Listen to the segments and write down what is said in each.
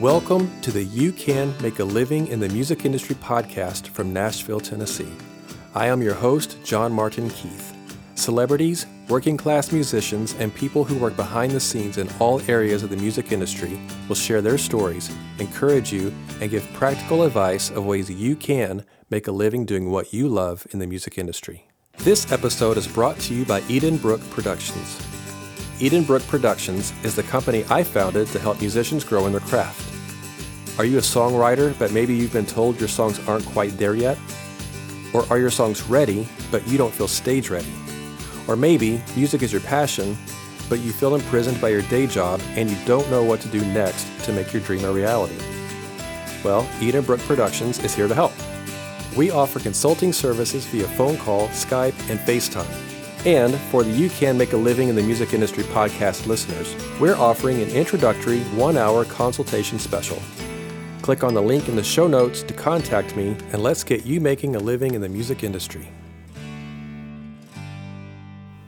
Welcome to the You Can Make a Living in the Music Industry podcast from Nashville, Tennessee. I am your host, John Martin Keith. Celebrities, working class musicians, and people who work behind the scenes in all areas of the music industry will share their stories, encourage you, and give practical advice of ways you can make a living doing what you love in the music industry. This episode is brought to you by Edenbrooke Productions. Edenbrooke Productions is the company I founded to help musicians grow in their craft. Are you a songwriter, but maybe you've been told your songs aren't quite there yet? Or are your songs ready, but you don't feel stage ready? Or maybe music is your passion, but you feel imprisoned by your day job and you don't know what to do next to make your dream a reality? Well, Edenbrooke Productions is here to help. We offer consulting services via phone call, Skype, and FaceTime. And for the You Can Make a Living in the Music Industry podcast listeners, we're offering an introductory one hour consultation special. Click on the link in the show notes to contact me, and let's get you making a living in the music industry.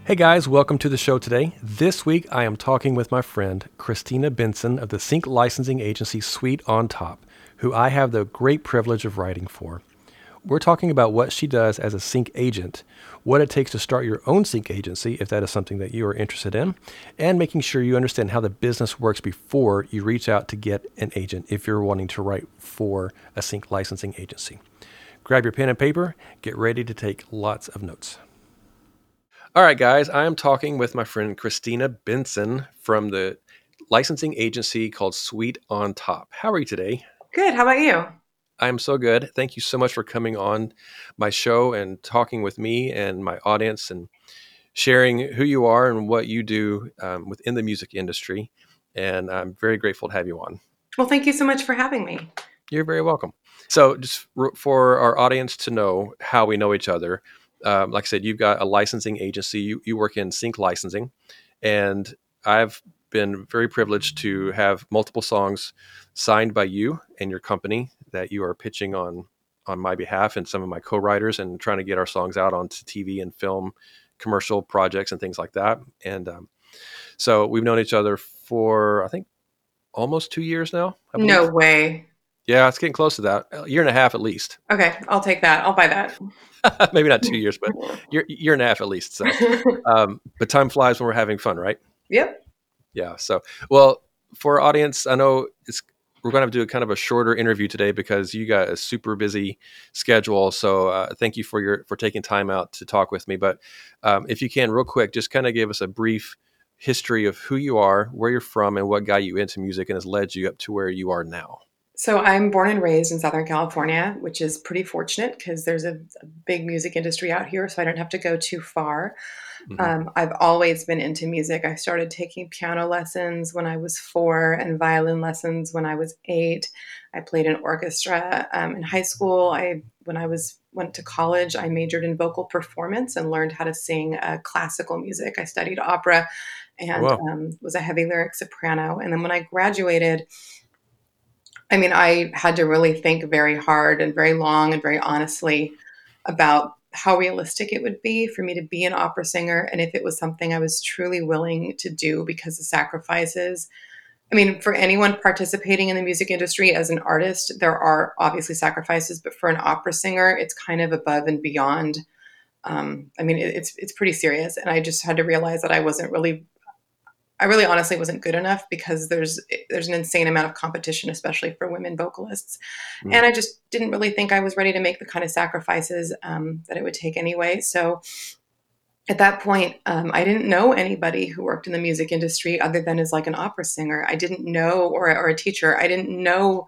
Hey guys, welcome to the show today. This week I am talking with my friend Kristina Benson of the sync licensing agency Sweet on Top, who I have the great privilege of writing for. We're talking about what she does as a sync agent, what it takes to start your own sync agency, if that is something that you are interested in, and making sure you understand how the business works before you reach out to get an agent if you're wanting to write for a sync licensing agency. Grab your pen and paper, get ready to take lots of notes. All right, guys, I am talking with my friend Kristina Benson from the licensing agency called Sweet on Top. How are you today? Good. How about you? I'm so good. Thank you so much for coming on my show and talking with me and my audience and sharing who you are and what you do um, within the music industry. And I'm very grateful to have you on. Well, thank you so much for having me. You're very welcome. So, just for our audience to know how we know each other, um, like I said, you've got a licensing agency, you, you work in sync licensing, and I've been very privileged to have multiple songs signed by you and your company that you are pitching on on my behalf and some of my co-writers and trying to get our songs out onto TV and film commercial projects and things like that. And um, so we've known each other for I think almost two years now. No way. Yeah, it's getting close to that. A year and a half at least. Okay, I'll take that. I'll buy that. Maybe not two years, but year year and a half at least. So, um, but time flies when we're having fun, right? Yep. Yeah. So, well, for our audience, I know it's we're going to do a kind of a shorter interview today because you got a super busy schedule. So uh, thank you for your for taking time out to talk with me. But um, if you can, real quick, just kind of give us a brief history of who you are, where you're from, and what got you into music and has led you up to where you are now. So I'm born and raised in Southern California, which is pretty fortunate because there's a, a, big music industry out here, so I don't have to go too far. Mm-hmm. Um, I've always been into music. I started taking piano lessons when I was four and violin lessons when I was eight. I played in orchestra um, in high school. I when I was went to college, I majored in vocal performance and learned how to sing uh, classical music. I studied opera and um, was a heavy lyric soprano. And then when I graduated, I mean, I had to really think very hard and very long and very honestly about how realistic it would be for me to be an opera singer and if it was something I was truly willing to do because of sacrifices. I mean, for anyone participating in the music industry as an artist, there are obviously sacrifices, but for an opera singer, it's kind of above and beyond. Um, I mean, it, it's it's pretty serious, and I just had to realize that I wasn't really I really honestly wasn't good enough because there's there's an insane amount of competition, especially for women vocalists, mm. and I just didn't really think I was ready to make the kind of sacrifices um, that it would take anyway. So at that point, um, I didn't know anybody who worked in the music industry other than as like an opera singer. I didn't know, or or a teacher. I didn't know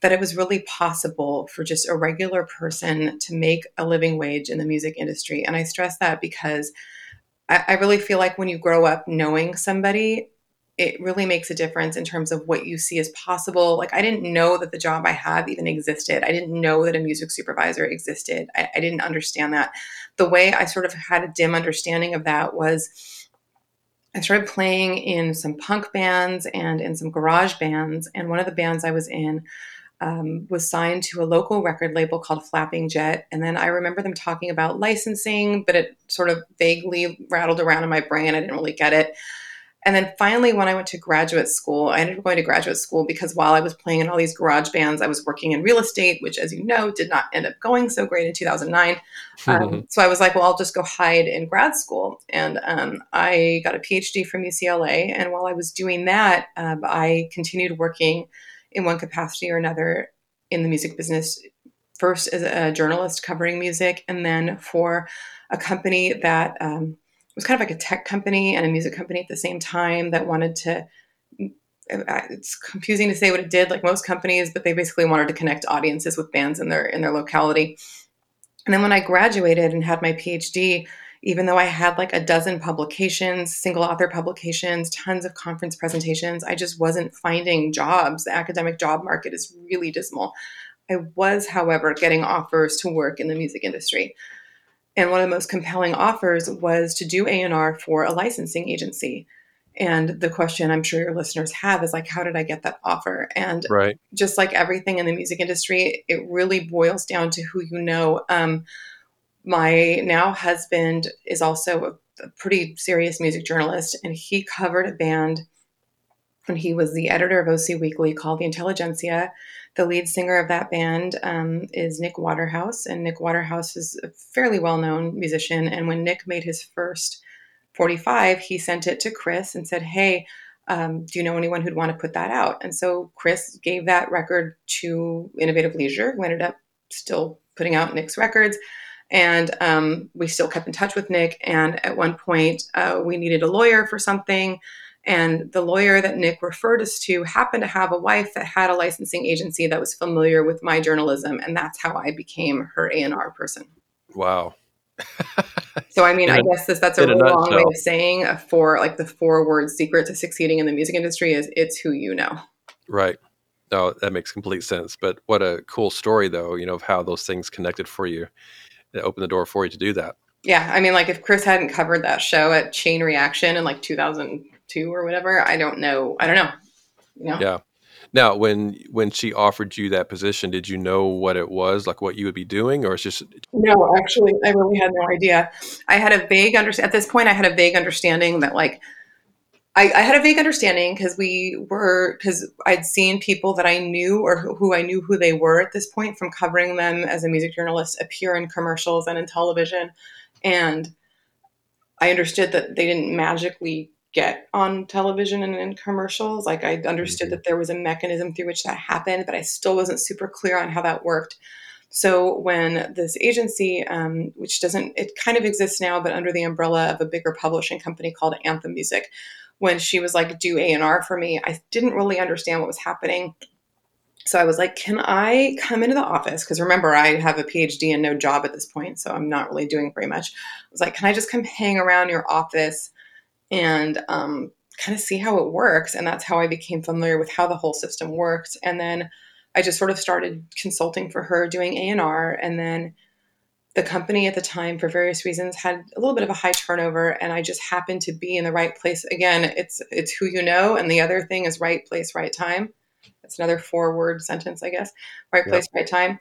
that it was really possible for just a regular person to make a living wage in the music industry, and I stress that because I, I really feel like when you grow up knowing somebody, it really makes a difference in terms of what you see as possible. Like, I didn't know that the job I have even existed. I didn't know that a music supervisor existed. I, I, didn't understand that. The way I sort of had a dim understanding of that was I started playing in some punk bands and in some garage bands. And one of the bands I was in um, was signed to a local record label called Flapping Jet. And then I remember them talking about licensing, but it sort of vaguely rattled around in my brain. I didn't really get it. And then finally, when I went to graduate school, I ended up going to graduate school because while I was playing in all these garage bands, I was working in real estate, which, as you know, did not end up going so great in 2009. Um, so I was like, well, I'll just go hide in grad school. And um, I got a PhD from UCLA. And while I was doing that, um, I continued working in one capacity or another in the music business, first as a journalist covering music, and then for a company that um, was kind of like a tech company and a music company at the same time that wanted to it's confusing to say what it did like most companies but they basically wanted to connect audiences with bands in their in their locality. And then when i graduated and had my phd even though i had like a dozen publications single author publications tons of conference presentations i just wasn't finding jobs the academic job market is really dismal i was however getting offers to work in the music industry and one of the most compelling offers was to do A&R for a licensing agency. And the question I'm sure your listeners have is like, how did I get that offer? And right. just like everything in the music industry, it really boils down to who you know. Um, my now husband is also a, pretty serious music journalist, and he covered a band when he was the editor of OC Weekly called The Intelligentsia the lead singer of that band um, is Nick Waterhouse, and Nick Waterhouse is a fairly well known musician. And when Nick made his first 45, he sent it to Chris and said, Hey, um, do you know anyone who'd want to put that out? And so Chris gave that record to Innovative Leisure, who ended up still putting out Nick's records. And um, we still kept in touch with Nick. And at one point, uh, we needed a lawyer for something. And the lawyer that Nick referred us to happened to have a wife that had a licensing agency that was familiar with my journalism, and that's how I became her A and R person. Wow. so I mean, I guess this, that's a really long way of saying for like the four word secret to succeeding in the music industry is it's who you know. Right. No, that makes complete sense. But what a cool story, though. You know of how those things connected for you, that opened the door for you to do that. Yeah, I mean, like if Chris hadn't covered that show at Chain Reaction in like 2002 or whatever. I don't know. I don't know. You know? Yeah. Now, when when she offered you that position, did you know what it was, like what you would be doing, or it's just? No, actually, I really had no idea. I had a vague under at this point. I had a vague understanding that like I, I had a vague understanding because we were because I'd seen people that I knew or who, who I knew who they were at this point from covering them as a music journalist appear in commercials and in television, and I understood that they didn't magically get on television and in commercials. Like I understood mm-hmm. that there was a mechanism through which that happened, but I still wasn't super clear on how that worked. So when this agency, um, which doesn't, it kind of exists now, but under the umbrella of a bigger publishing company called Anthem Music, when she was like, do A and R for me, I didn't really understand what was happening. So I was like, can I come into the office? Because remember, I have a PhD and no job at this point, so I'm not really doing very much. I was like, can I just come hang around your office? and um, kind of see how it works. And that's how I became familiar with how the whole system works. And then I just sort of started consulting for her, doing A and R, and then the company at the time, for various reasons, had a little bit of a high turnover, and I just happened to be in the right place. Again, it's it's who you know, and the other thing is right place, right time. That's another four word sentence, I guess. Right place, yep. right time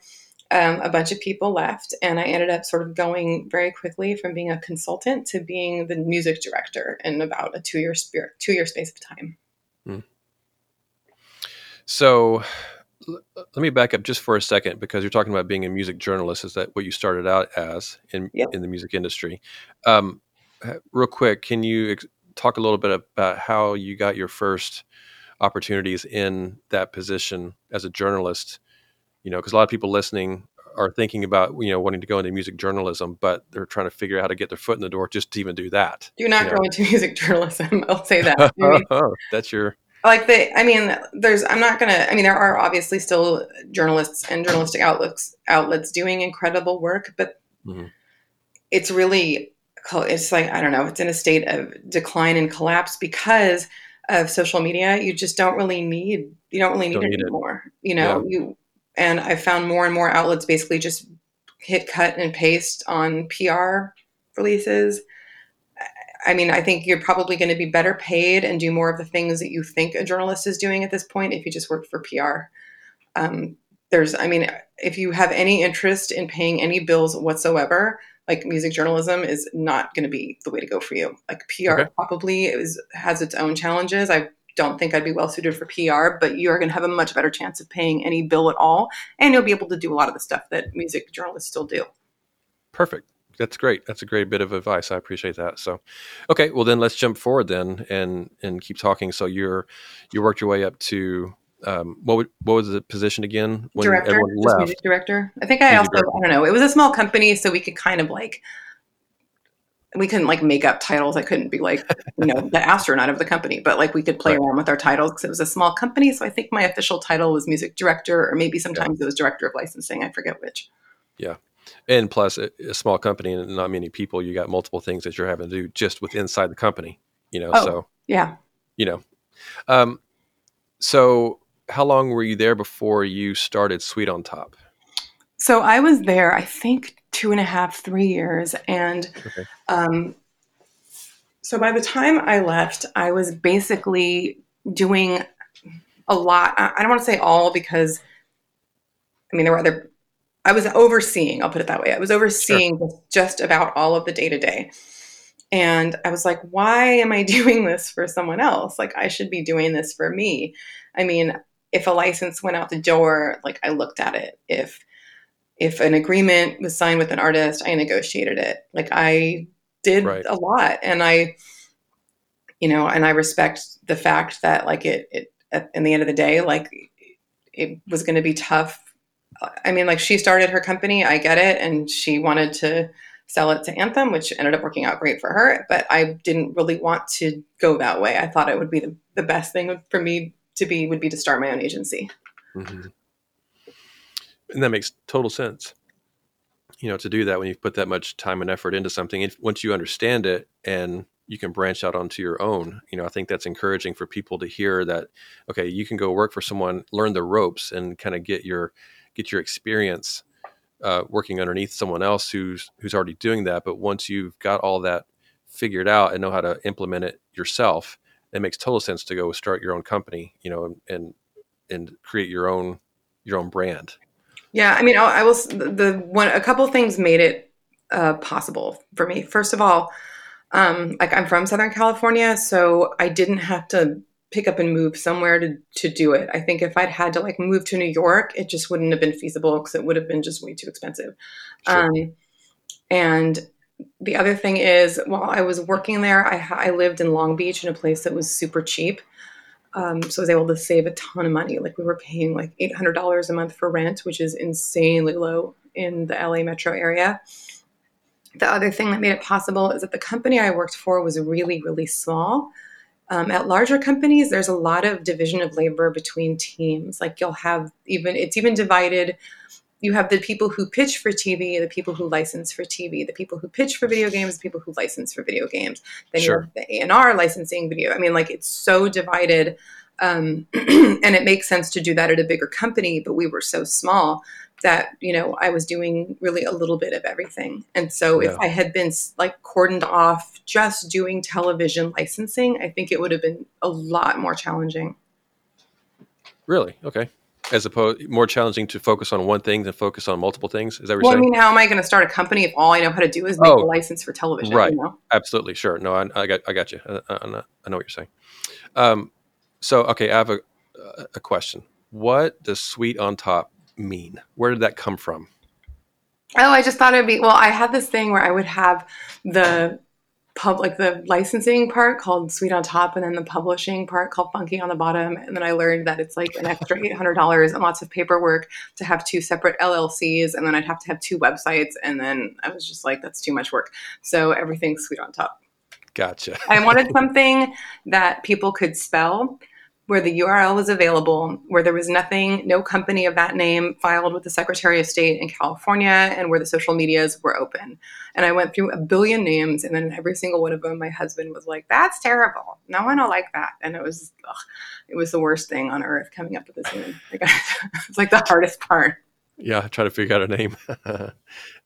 um, a bunch of people left, and I ended up sort of going very quickly from being a consultant to being the music director in about a two year spirit, two year space of time. Hmm. So, let me back up just for a second because you're talking about being a music journalist. Is that what you started out as in yep. in the music industry? Um, real quick, can you ex- talk a little bit about how you got your first opportunities in that position as a journalist? you know, because a lot of people listening are thinking about you know wanting to go into music journalism, but they're trying to figure out how to get their foot in the door just to even do that. Do not you go into music journalism. I'll say that. oh, that's your like the. I mean, there's. I'm not gonna. I mean, there are obviously still journalists and journalistic outlets outlets doing incredible work, but mm-hmm. it's really it's like I don't know. It's in a state of decline and collapse because of social media. You just don't really need. You don't really need, don't it need anymore. It. You know, yeah. you and I found more and more outlets basically just hit cut and paste on PR releases. I mean, I think you're probably going to be better paid and do more of the things that you think a journalist is doing at this point if you just work for PR. Um, there's, I mean, if you have any interest in paying any bills whatsoever, like music journalism is not going to be the way to go for you. Like PR okay. probably is has its own challenges. I don't think I'd be well suited for PR, but you are going to have a much better chance of paying any bill at all, and you'll be able to do a lot of the stuff that music journalists still do. Perfect. That's great. That's a great bit of advice. I appreciate that. So, okay, well then let's jump forward then and and keep talking. So you're you worked your way up to um, what would, what was the position again when director? Music director. I think I music also director. I don't know. It was a small company, so we could kind of like we couldn't like make up titles. I couldn't be like you know the astronaut of the company, but like we could play right. around with our titles because it was a small company. So I think my official title was music director, or maybe sometimes yeah. it was director of licensing. I forget which. Yeah. And plus, a, a, small company and not many people, you got multiple things that you're having to do just with inside the company. You know, oh, so yeah, you know, um, so how long were you there before you started Sweet on Top? So I was there, I think, two and a half, three years. And okay. um, so by the time I left, I was basically doing a lot. I don't want to say all because, I mean, there were other, I was overseeing, I'll put it that way. I was overseeing sure. just about all of the day to day. And I was like, why am I doing this for someone else? Like, I should be doing this for me. I mean, if a license went out the door, like I looked at it. If if an agreement was signed with an artist, I negotiated it. Like I did right. a lot, and I, you know, and I respect the fact that like it, it at, in the end of the day, like it was going to be tough. I mean, like she started her company, I get it, and she wanted to sell it to Anthem, which ended up working out great for her. But I didn't really want to go that way. I thought it would be the, the best thing for me to be would be to start my own agency. Mm-hmm. And that makes total sense. You know, to do that when you've put that much time and effort into something, if, once you understand it and you can branch out onto your own, you know, I think that's encouraging for people to hear that. Okay, you can go work for someone, learn the ropes, and kind of get your get your experience uh, working underneath someone else who's who's already doing that. But once you've got all that figured out and know how to implement it yourself, it makes total sense to go start your own company, you know, and and create your own your own brand. Yeah, I mean, I, I will. The one, a couple things made it uh, possible for me. First of all, um, like I'm from Southern California, so I didn't have to pick up and move somewhere to to do it. I think if I'd had to like move to New York, it just wouldn't have been feasible because it would have been just way too expensive. Sure. Um, and the other thing is, while I was working there, I, I lived in Long Beach in a place that was super cheap. Um, so I was able to save a ton of money. Like we were paying like eight hundred dollars a month for rent, which is insanely low in the LA metro area. The other thing that made it possible is that the company I worked for was really, really small. Um, at larger companies, there's a lot of division of labor between teams. Like you'll have even it's even divided you have the people who pitch for TV, the people who license for TV, the people who pitch for video games, the people who license for video games. Then sure. you have the A and R licensing video. I mean, like it's so divided, um, and it makes sense to do that at a bigger company. But we were so small that you know I was doing really a little bit of everything. And so yeah. if I had been like cordoned off just doing television licensing, I think it would have been a lot more challenging. Really? Okay as opposed more challenging to focus on one thing than focus on multiple things. Is that what well, you're saying? I mean, how am I going to start a company if all I know how to do is make oh, a license for television? Right. You know? Absolutely. Sure. No, I, I, got, I got you. I, I, know what you're saying. Um, so, okay, I have a, a question. What does sweet on top mean? Where did that come from? Oh, I just thought it'd be well. I had this thing where I would have the pub like the licensing part called Sweet on Top, and then the publishing part called Funky on the bottom. And then I learned that it's like an extra eight hundred dollars and lots of paperwork to have two separate LLCs, and then I'd have to have two websites. And then I was just like, that's too much work. So everything's Sweet on Top. Gotcha. I wanted something that people could spell where the URL was available, where there was nothing, no company of that name filed with the Secretary of State in California, and where the social medias were open. And I went through a billion names, and then every single one of them, my husband was like, "That's terrible. No one will like that." And it was, ugh, it was the worst thing on earth coming up with this name. Like, it's like the hardest part. Yeah, try to figure out a name.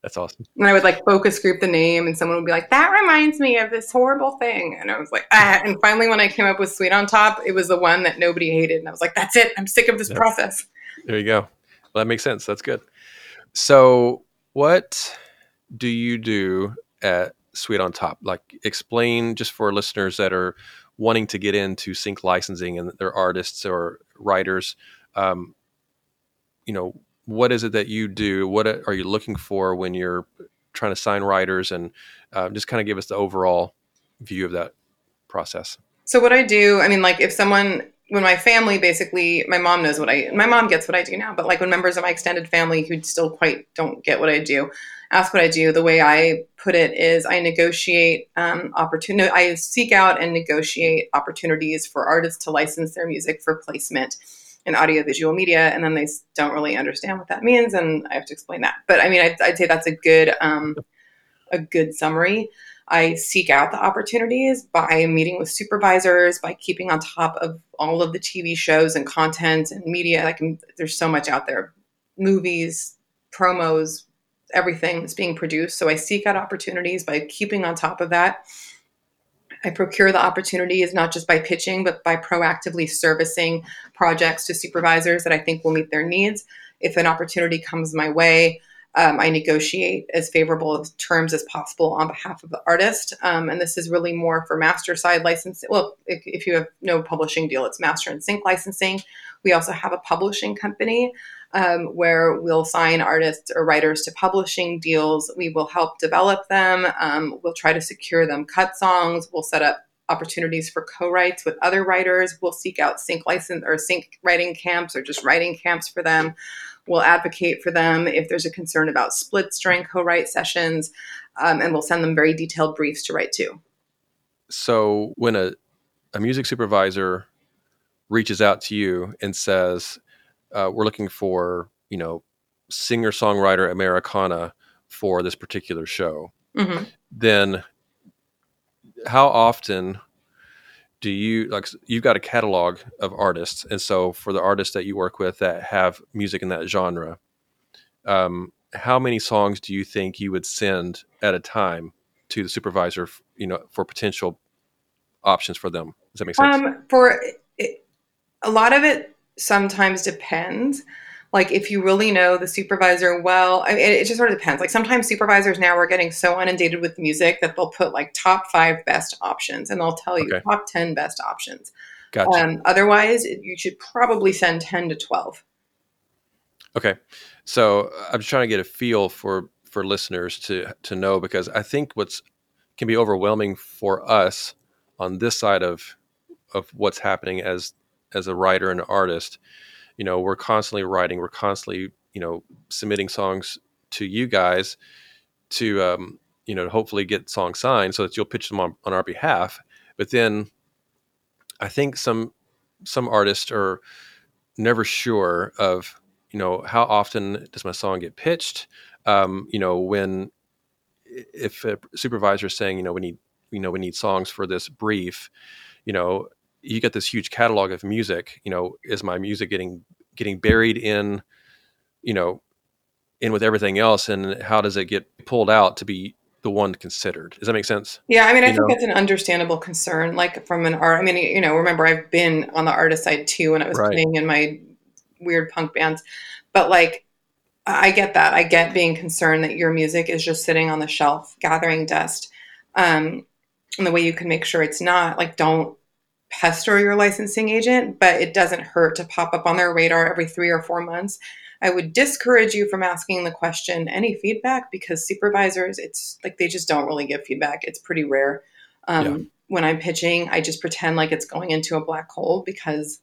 That's awesome. And I would like focus group the name, and someone would be like, "That reminds me of this horrible thing," and I was like, ah. And finally, when I came up with "Sweet on Top," it was the one that nobody hated, and I was like, "That's it. I'm sick of this process." There you go. Well, that makes sense. That's good. So, what do you do at Sweet on Top? Like, explain just for listeners that are wanting to get into sync licensing and they're artists or writers. Um, you know, what is it that you do? What are you looking for when you're trying to sign writers? And uh, just kind of give us the overall view of that process. So what I do, I mean, like if someone when my family basically my mom knows what i my mom gets what i do now but like when members of my extended family who still quite don't get what i do ask what i do the way i put it is i negotiate um, opportunity i seek out and negotiate opportunities for artists to license their music for placement in audiovisual media and then they don't really understand what that means and i have to explain that but i mean i'd, I'd say that's a good um, a good summary I seek out the opportunities by meeting with supervisors, by keeping on top of all of the TV shows and content and media. Like there's so much out there, movies, promos, everything that's being produced. So I seek out opportunities by keeping on top of that. I procure the opportunities not just by pitching, but by proactively servicing projects to supervisors that I think will meet their needs. If an opportunity comes my way, um, I negotiate as favorable terms as possible on behalf of the artist. Um, and this is really more for master side licensing. Well, if, if, you have no publishing deal, it's master and sync licensing. We also have a publishing company um, where we'll sign artists or writers to publishing deals. We will help develop them. Um, we'll try to secure them cut songs. We'll set up opportunities for co-writes with other writers. We'll seek out sync license or sync writing camps or just writing camps for them. We'll advocate for them if there's a concern about splits during co-write sessions, um, and we'll send them very detailed briefs to write to. So when a, a music supervisor reaches out to you and says, uh, "We're looking for you know singer songwriter Americana for this particular show," mm-hmm. then how often do you like you've got a catalog of artists and so for the artists that you work with that have music in that genre um, how many songs do you think you would send at a time to the supervisor you know for potential options for them? Does that make sense? Um, for it, a lot of it sometimes depends like if you really know the supervisor well I mean, it just sort of depends. Like sometimes supervisors now are getting so inundated with music that they'll put like top five best options and they'll tell you okay. top 10 best options. Gotcha. Um, otherwise you should probably send 10 to 12 okay. So i'm just trying to get a feel for for listeners to to know because i think what's can be overwhelming for us on this side of of what's happening as as a writer and an artist you know we're constantly writing we're constantly you know submitting songs to you guys to um, you know hopefully get songs signed so that you'll pitch them on, on our behalf. But then i think some some artists are never sure of you know how often does my song get pitched? Um, you know when if a supervisor is saying you know we need you know we need songs for this brief you know you get this huge catalog of music you know is my music getting getting buried in you know in with everything else? And how does it get pulled out to be the one considered? Does that make sense? Yeah i mean i you think know? that's an understandable concern like from an art i mean you know remember i've been on the artist side too when i was right. playing in my weird punk bands. But like i get that. I get being concerned that your music is just sitting on the shelf gathering dust um and the way you can make sure it's not like don't pester your licensing agent, but it doesn't hurt to pop up on their radar every three or four months. I would discourage you from asking the question, any feedback? Because supervisors, it's like they just don't really give feedback. It's pretty rare. Um, yeah. When I'm pitching, I just pretend like it's going into a black hole because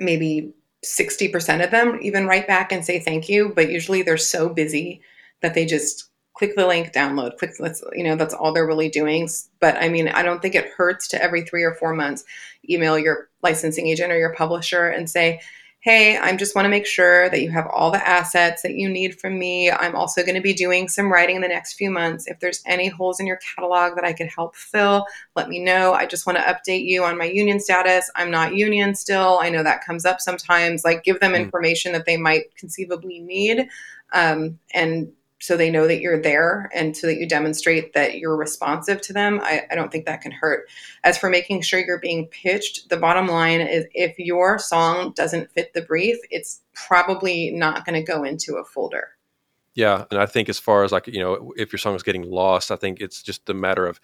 maybe 60% of them even write back and say thank you, but usually they're so busy that they just click the link, download, click, let's, you know, that's all they're really doing. But I mean, I don't think it hurts to every three or four months email your licensing agent or your publisher and say, hey, I just want to make sure that you have all the assets that you need from me. I'm also going to be doing some writing in the next few months. If there's any holes in your catalog that I could help fill, let me know. I just want to update you on my union status. I'm not union still. I know that comes up sometimes. Like, give them mm. information that they might conceivably need. Um, and so they know that you're there and so that you demonstrate that you're responsive to them, I, I, don't think that can hurt. As for making sure you're being pitched, the bottom line is if your song doesn't fit the brief, it's probably not going to go into a folder. Yeah, and I think as far as like you know, if your song is getting lost, I think it's just a matter of,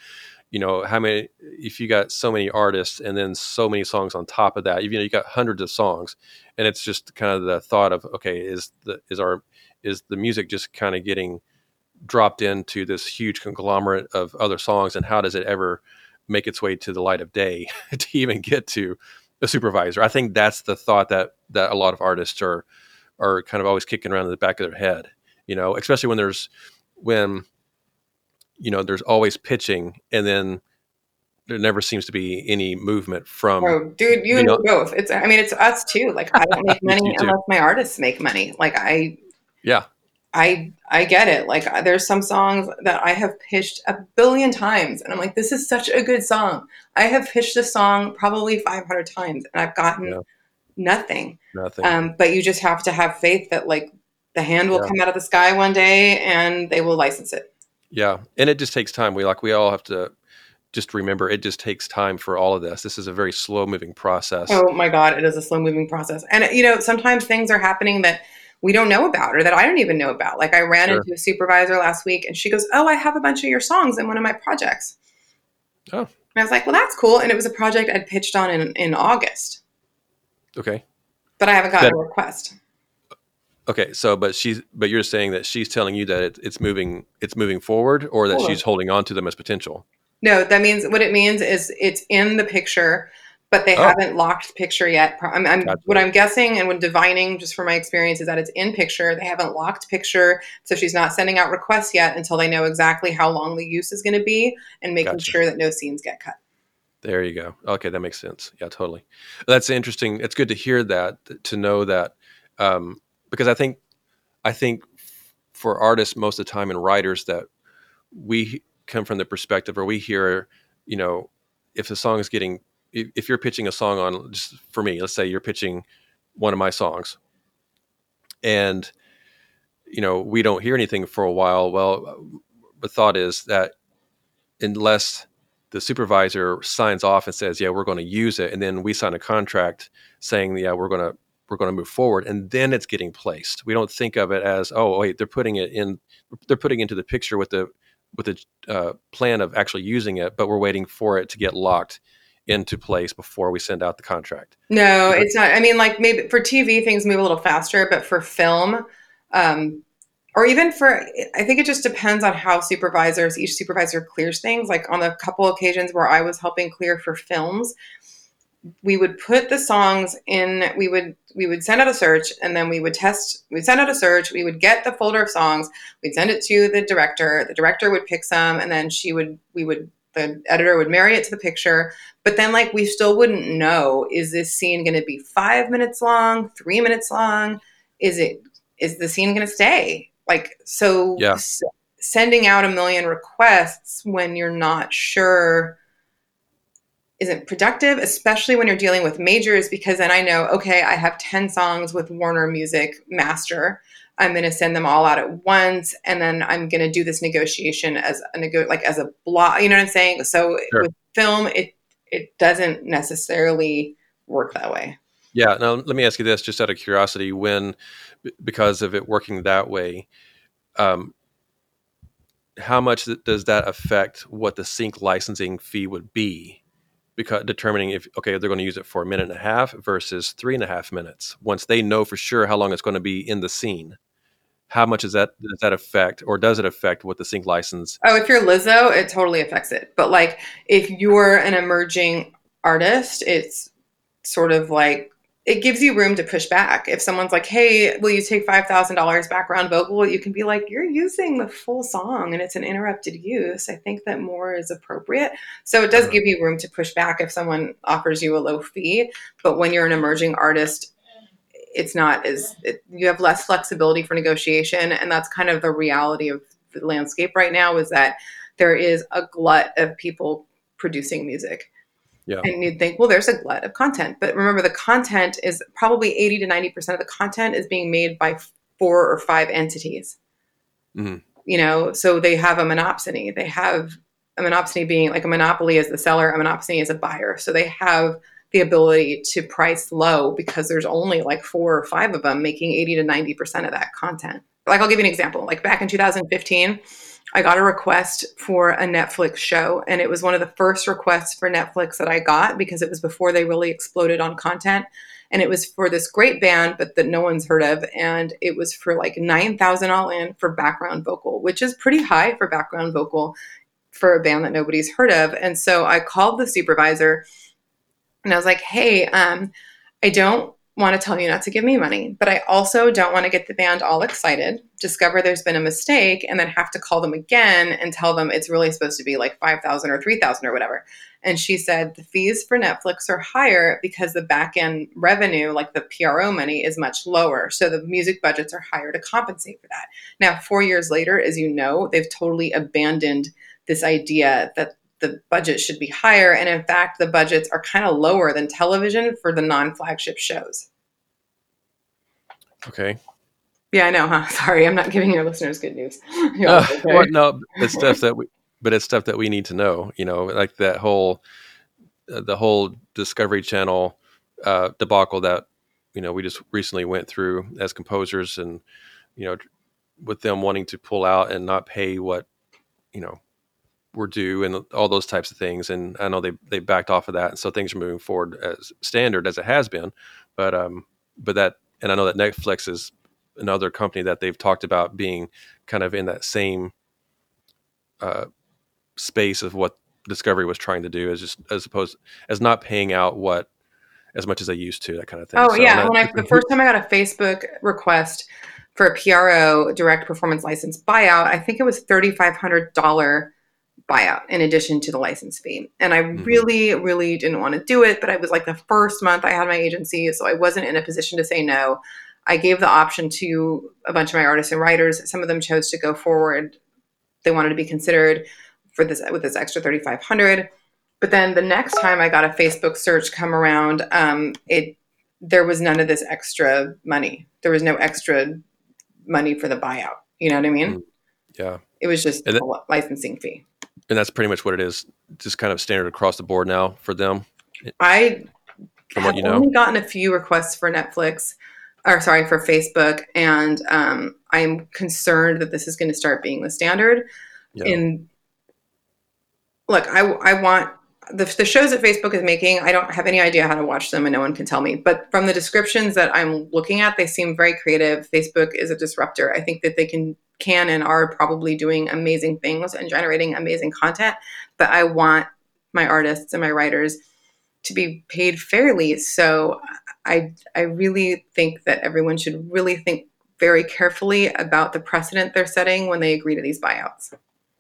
you know, how many. If you got so many artists and then so many songs on top of that, you know, you got hundreds of songs, and it's just kind of the thought of, okay, is the is our is the music just kind of getting dropped into this huge conglomerate of other songs, and how does it ever make its way to the light of day to even get to a supervisor? I think that's the thought that that a lot of artists are are kind of always kicking around in the back of their head you know, especially when there's when you know there's always pitching and then there never seems to be any movement from oh dude you, you know, both. It's i mean it's us too. Like i don't make money unless my artists make money. Like i yeah. I i get it. Like there's some songs that i have pitched a billion times and i'm like this is such a good song. I have pitched this song probably 500 times and i've gotten yeah. nothing. Nothing. Um, but you just have to have faith that like the hand will yeah. come out of the sky one day and they will license it. Yeah. And it just takes time. We like we all have to just remember it just takes time for all of this. This is a very slow moving process. Oh my God, it is a slow moving process. And you know, sometimes things are happening that we don't know about or that I don't even know about. Like I ran sure. into a supervisor last week and she goes, Oh, I have a bunch of your songs in one of my projects. Oh. And I was like, Well, that's cool. And it was a project I'd pitched on in, in August. Okay. But I haven't gotten that, a request. Okay, so but she's but you're saying that she's telling you that it, it's moving it's moving forward, or that she's holding on to them as potential. No, that means what it means is it's in the picture, but they oh. haven't locked the picture yet. I'm, I'm gotcha. what I'm guessing and when divining, just from my experience, is that it's in picture. They haven't locked picture, so she's not sending out requests yet until they know exactly how long the use is going to be and making gotcha. sure that no scenes get cut. There you go. Okay, that makes sense. Yeah, totally. That's interesting. It's good to hear that to know that. Um, because I think I think for artists most of the time and writers that we come from the perspective or we hear, you know, if the song is getting if you're pitching a song on just for me, let's say you're pitching one of my songs and you know, we don't hear anything for a while. Well, the thought is that unless the supervisor signs off and says, "Yeah, we're going to use it," and then we sign a contract saying, "Yeah, we're going to we're going to move forward and then it's getting placed. We don't think of it as oh wait they're putting it in they're putting into the picture with the with the uh, plan of actually using it but we're waiting for it to get locked into place before we send out the contract. No it's not i mean like maybe for tv things move a little faster but for film um, or even for i think it just depends on how supervisors each supervisor clears things. Like on a couple occasions where i was helping clear for films we would put the songs in we would we would send out a search and then we would test we'd send out a search we would get the folder of songs we'd send it to the director the director would pick some and then she would we would the editor would marry it to the picture. But then like we still wouldn't know is this scene going to be five minutes long three minutes long? Is it is the scene going to stay? Like so yeah. s- sending out a million requests when you're not sure isn't productive, especially when you're dealing with majors, because then I know, okay, I have 10 songs with Warner Music Master. I'm going to send them all out at once, and then I'm going to do this negotiation as a nego- like as a block. You know what I'm saying? So sure. with film, it it doesn't necessarily work that way. Yeah. Now let me ask you this, just out of curiosity, when because of it working that way, um, how much does that affect what the sync licensing fee would be? Because determining if okay they're going to use it for a minute and a half versus three and a half minutes. Once they know for sure how long it's going to be in the scene how much does that does that affect or does it affect what the sync license oh if you're lizzo it totally affects it. But like if you're an emerging artist it's sort of like it gives you room to push back. If someone's like, "Hey, will you take five thousand dollars background vocal?" You can be like, "You're using the full song, and it's an interrupted use. I think that more is appropriate." So it does give you room to push back if someone offers you a low fee. But when you're an emerging artist, it's not as it, you have less flexibility for negotiation, and that's kind of the reality of the landscape right now. Is that there is a glut of people producing music yeah. And you'd think, well, there's a glut of content. But remember, the content is probably 80 to 90% of the content is being made by four or five entities. Mm-hmm. You know, so they have a monopsony. They have a monopsony being like a monopoly as the seller, a monopsony as a buyer. So they have the ability to price low because there's only like four or five of them making 80 to 90% of that content. like I'll give you an example. Like back in 2015, I got a request for a Netflix show, and it was one of the first requests for Netflix that I got because it was before they really exploded on content. And it was for this great band, but that no one's heard of. And it was for like 9,000 all in for background vocal, which is pretty high for background vocal for a band that nobody's heard of. And so I called the supervisor and I was like, hey, um, I don't want to tell you not to give me money, but I also don't want to get the band all excited, discover there's been a mistake, and then have to call them again and tell them it's really supposed to be like 5,000 or 3,000 or whatever. And she said the fees for Netflix are higher because the back end revenue, like the PRO money, is much lower. So the music budgets are higher to compensate for that. Now, four years later, as you know, they've totally abandoned this idea that the budget should be higher. And in fact, the budgets are kind of lower than television for the non flagship shows. Okay. Yeah, I know, huh? Sorry, I'm not giving your listeners good news. Uh, well, no, it's stuff that we, but it's stuff that we need to know. You know, like that whole, uh, the whole Discovery Channel uh, debacle that you know we just recently went through as composers, and you know, with them wanting to pull out and not pay what you know were due and all those types of things. And I know they they backed off of that, and so things are moving forward as standard as it has been. But um, but that, and I know that Netflix is another company that they've talked about being kind of in that same uh, space of what Discovery was trying to do, as just as opposed as not paying out what as much as they used to, that kind of thing. Oh so yeah, when I, the first time I got a Facebook request for a PRO direct performance license buyout, I think it was thirty five hundred dollar buyout in addition to the license fee. And I mm-hmm. really, really didn't want to do it, but I was like the first month I had my agency, so I wasn't in a position to say no. I gave the option to a bunch of my artists and writers. Some of them chose to go forward. They wanted to be considered for this with this extra 3500 but then the next time i got a facebook search come around um, it there was none of this extra money there was no extra money for the buyout you know what i mean mm, yeah it was just a licensing fee and that's pretty much what it is just kind of standard across the board now for them i from have what you know only gotten a few requests for netflix or sorry for facebook and um, i'm concerned that this is going to start being the standard yeah. in look, I, I want the, the shows that Facebook is making, I don't have any idea how to watch them and no one can tell me. But from the descriptions that I'm looking at, they seem very creative. Facebook is a disruptor. I think that they can can and are probably doing amazing things and generating amazing content. But I want my artists and my writers to be paid fairly. So I I really think that everyone should really think very carefully about the precedent they're setting when they agree to these buyouts.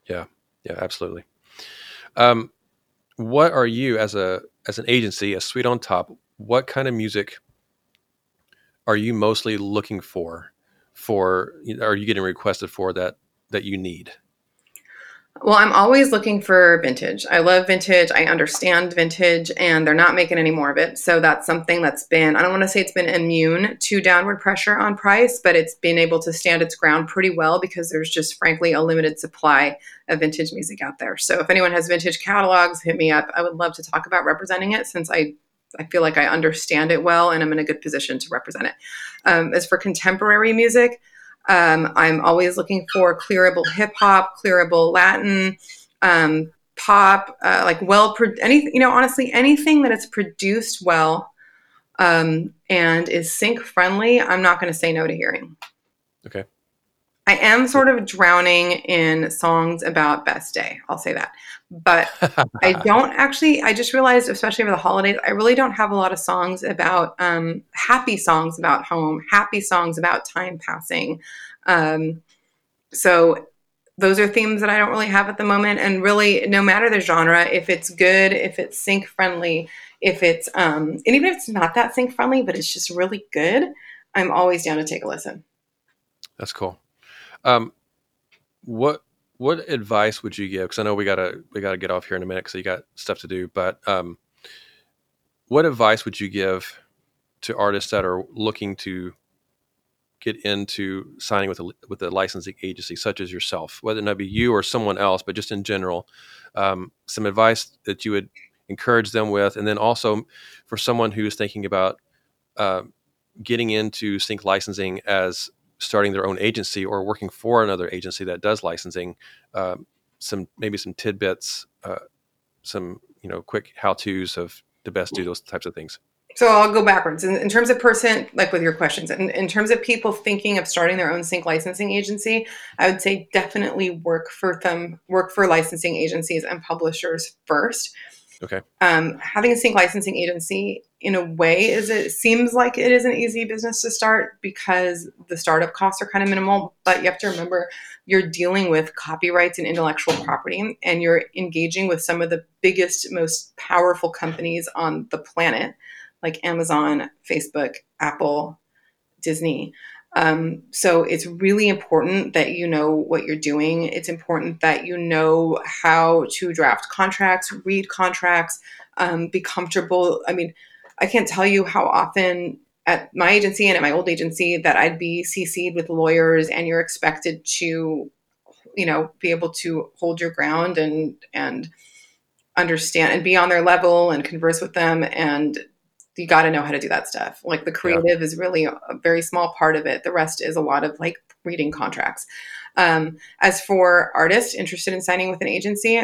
Yeah. Yeah, absolutely. Um, what are you as a as an agency, a Sweet on Top? What kind of music are you mostly looking for? For are you getting requested for that that you need? Well, I'm always looking for vintage. I love vintage. I understand vintage, and they're not making any more of it. So that's something that's been, I don't want to say it's been immune to downward pressure on price, but it's been able to stand its ground pretty well because there's just, frankly, a limited supply of vintage music out there. So if anyone has vintage catalogs, hit me up. I would love to talk about representing it since I I feel like I understand it well and I'm in a good position to represent it. Um, as for contemporary music, um, I'm always looking for clearable hip hop, clearable Latin, um, pop, uh, like well, pro- anything, you know, honestly, anything that is produced well um, and is sync friendly, I'm not going to say no to hearing. Okay. I am sort of drowning in songs about best day. I'll say that. But I don't actually, I just realized, especially over the holidays, I really don't have a lot of songs about um, happy songs about home, happy songs about time passing. Um, so those are themes that I don't really have at the moment. And really, no matter the genre, if it's good, if it's sync friendly, if it's, um, and even if it's not that sync friendly, but it's just really good, I'm always down to take a listen. That's cool. Um, what what advice would you give? Because I know we gotta we gotta get off here in a minute because you got stuff to do. But um, what advice would you give to artists that are looking to get into signing with a with a licensing agency such as yourself, whether it be you or someone else, but just in general, um, some advice that you would encourage them with, and then also for someone who is thinking about uh, getting into sync licensing as starting their own agency or working for another agency that does licensing, um, some maybe some tidbits, uh, some you know quick how tos of the best do those types of things. So I'll go backwards in, in terms of person, like with your questions, in, in terms of people thinking of starting their own sync licensing agency, I would say definitely work for them, work for licensing agencies and publishers first. Okay. Um, having a sync licensing agency in a way is it seems like it is an easy business to start because the startup costs are kind of minimal but you have to remember you're dealing with copyrights and intellectual property and you're engaging with some of the biggest most powerful companies on the planet like amazon facebook apple disney um, so it's really important that you know what you're doing. It's important that you know how to draft contracts, read contracts, um, be comfortable. I mean, I can't tell you how often at my agency and at my old agency that I'd be CC'd with lawyers and you're expected to, you know, be able to hold your ground and and understand and be on their level and converse with them and you got to know how to do that stuff. Like the creative yeah. is really a very small part of it. The rest is a lot of like reading contracts. Um, as for artists interested in signing with an agency,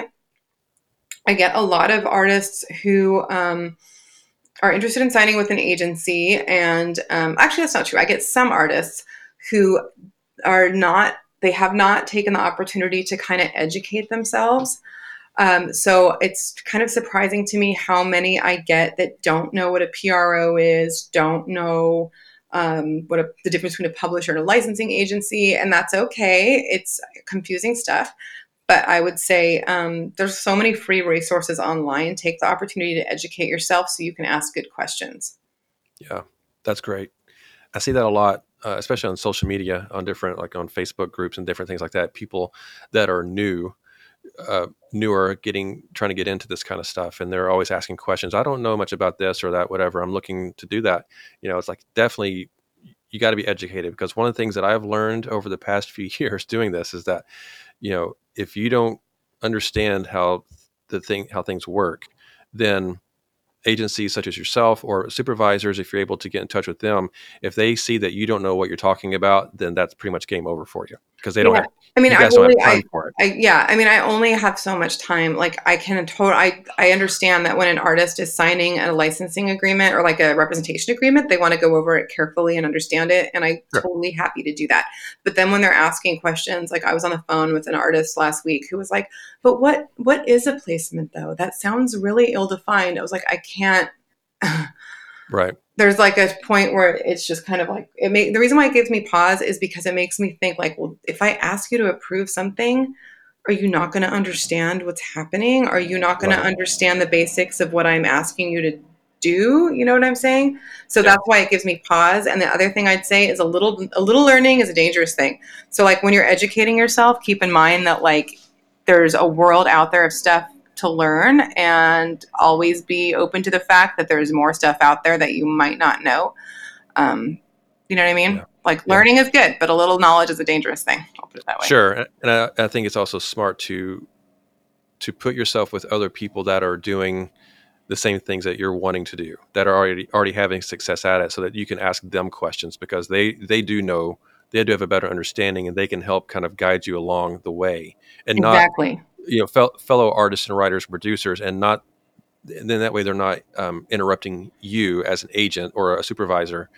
I get a lot of artists who um, are interested in signing with an agency. And um, actually, that's not true. I get some artists who are not, they have not taken the opportunity to kind of educate themselves. Um, so it's kind of surprising to me how many I get that don't know what a PRO is, don't know um, what a, the difference between a publisher and a licensing agency, and that's okay. It's confusing stuff. But I would say um, there's so many free resources online. Take the opportunity to educate yourself so you can ask good questions. Yeah, that's great. I see that a lot, uh, especially on social media, on different like on Facebook groups and different things like that. People that are new uh, newer getting trying to get into this kind of stuff and they're always asking questions i don't know much about this or that whatever i'm looking to do that. You know it's like definitely you got to be educated because one of the things that i've learned over the past few years doing this is that you know if you don't understand how the thing how things work then agencies such as yourself or supervisors, if you're able to get in touch with them, if they see that you don't know what you're talking about, then that's pretty much game over for you because they don't. Yeah. Have, I mean, I only, I, I, yeah, I mean, I only have so much time. Like, I can total. I I understand that when an artist is signing a licensing agreement or like a representation agreement, they want to go over it carefully and understand it, and I'm sure. totally happy to do that. But then when they're asking questions, like I was on the phone with an artist last week who was like, "But what what is a placement though? That sounds really ill defined." I was like, "I can't." Right. there's like a point where it's just kind of like it make the reason why it gives me pause is because it makes me think like well if i ask you to approve something are you not going to understand what's happening? Are you not going right. to understand the basics of what i'm asking you to do? You know what i'm saying? So yeah. that's why it gives me pause. And the other thing i'd say is a little a little learning is a dangerous thing. So like when you're educating yourself keep in mind that like there's a world out there of stuff to learn and always be open to the fact that there's more stuff out there that you might not know. Um, you know what I mean? Yeah. Like learning yeah. is good, but a little knowledge is a dangerous thing. I'll put it that way. Sure, and I, I think it's also smart to to put yourself with other people that are doing the same things that you're wanting to do, that are already already having success at it, so that you can ask them questions because they they do know they do have a better understanding and they can help kind of guide you along the way and exactly. not you know fel- fellow artists and writers and producers and not and then that way they're not um, interrupting you as an agent or a supervisor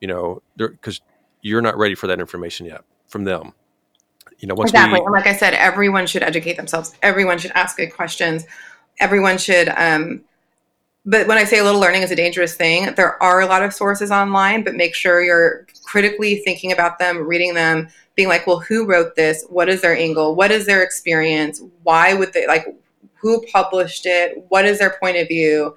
you know because you're not ready for that information yet from them. You know exactly we, and like i said everyone should educate themselves everyone should ask good questions everyone should um, but when I say a little learning is a dangerous thing, there are a lot of sources online, but make sure you're critically thinking about them, reading them, being like, well, who wrote this? What is their angle? What is their experience? Why would they like who published it? What is their point of view?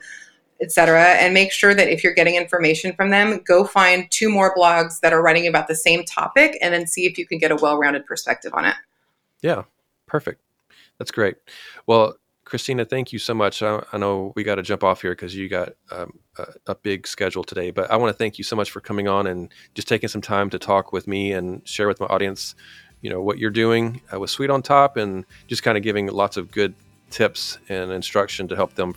Etc. And make sure that if you're getting information from them, go find two more blogs that are writing about the same topic and then see if you can get a well-rounded perspective on it. Yeah, perfect. That's great. Well, Kristina, thank you so much. I, I know we got to jump off here because you got um, a, a, big schedule today, but I want to thank you so much for coming on and just taking some time to talk with me and share with my audience, you know, what you're doing uh, with Sweet on Top and just kind of giving lots of good tips and instruction to help them,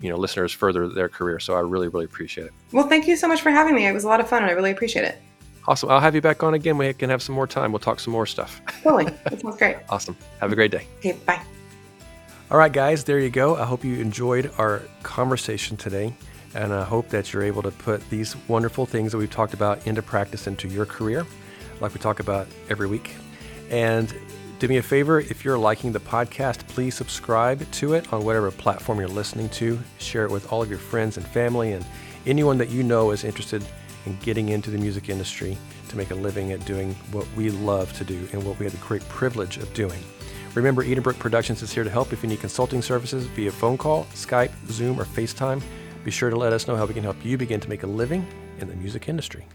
you know, listeners further their career. So I really, really appreciate it. Well, thank you so much for having me. It was a lot of fun and I really appreciate it. Awesome. I'll have you back on again. We can have some more time. We'll talk some more stuff. Totally. That sounds great. awesome. Have a great day. Okay, bye. All right, guys, there you go. I hope you enjoyed our conversation today. And I hope that you're able to put these wonderful things that we've talked about into practice into your career, like we talk about every week. And do me a favor, if you're liking the podcast, please subscribe to it on whatever platform you're listening to. Share it with all of your friends and family and anyone that you know is interested in getting into the music industry to make a living at doing what we love to do and what we have the great privilege of doing. Remember, Edenbrooke Productions is here to help if you need consulting services via phone call, Skype, Zoom, or FaceTime. Be sure to let us know how we can help you begin to make a living in the music industry.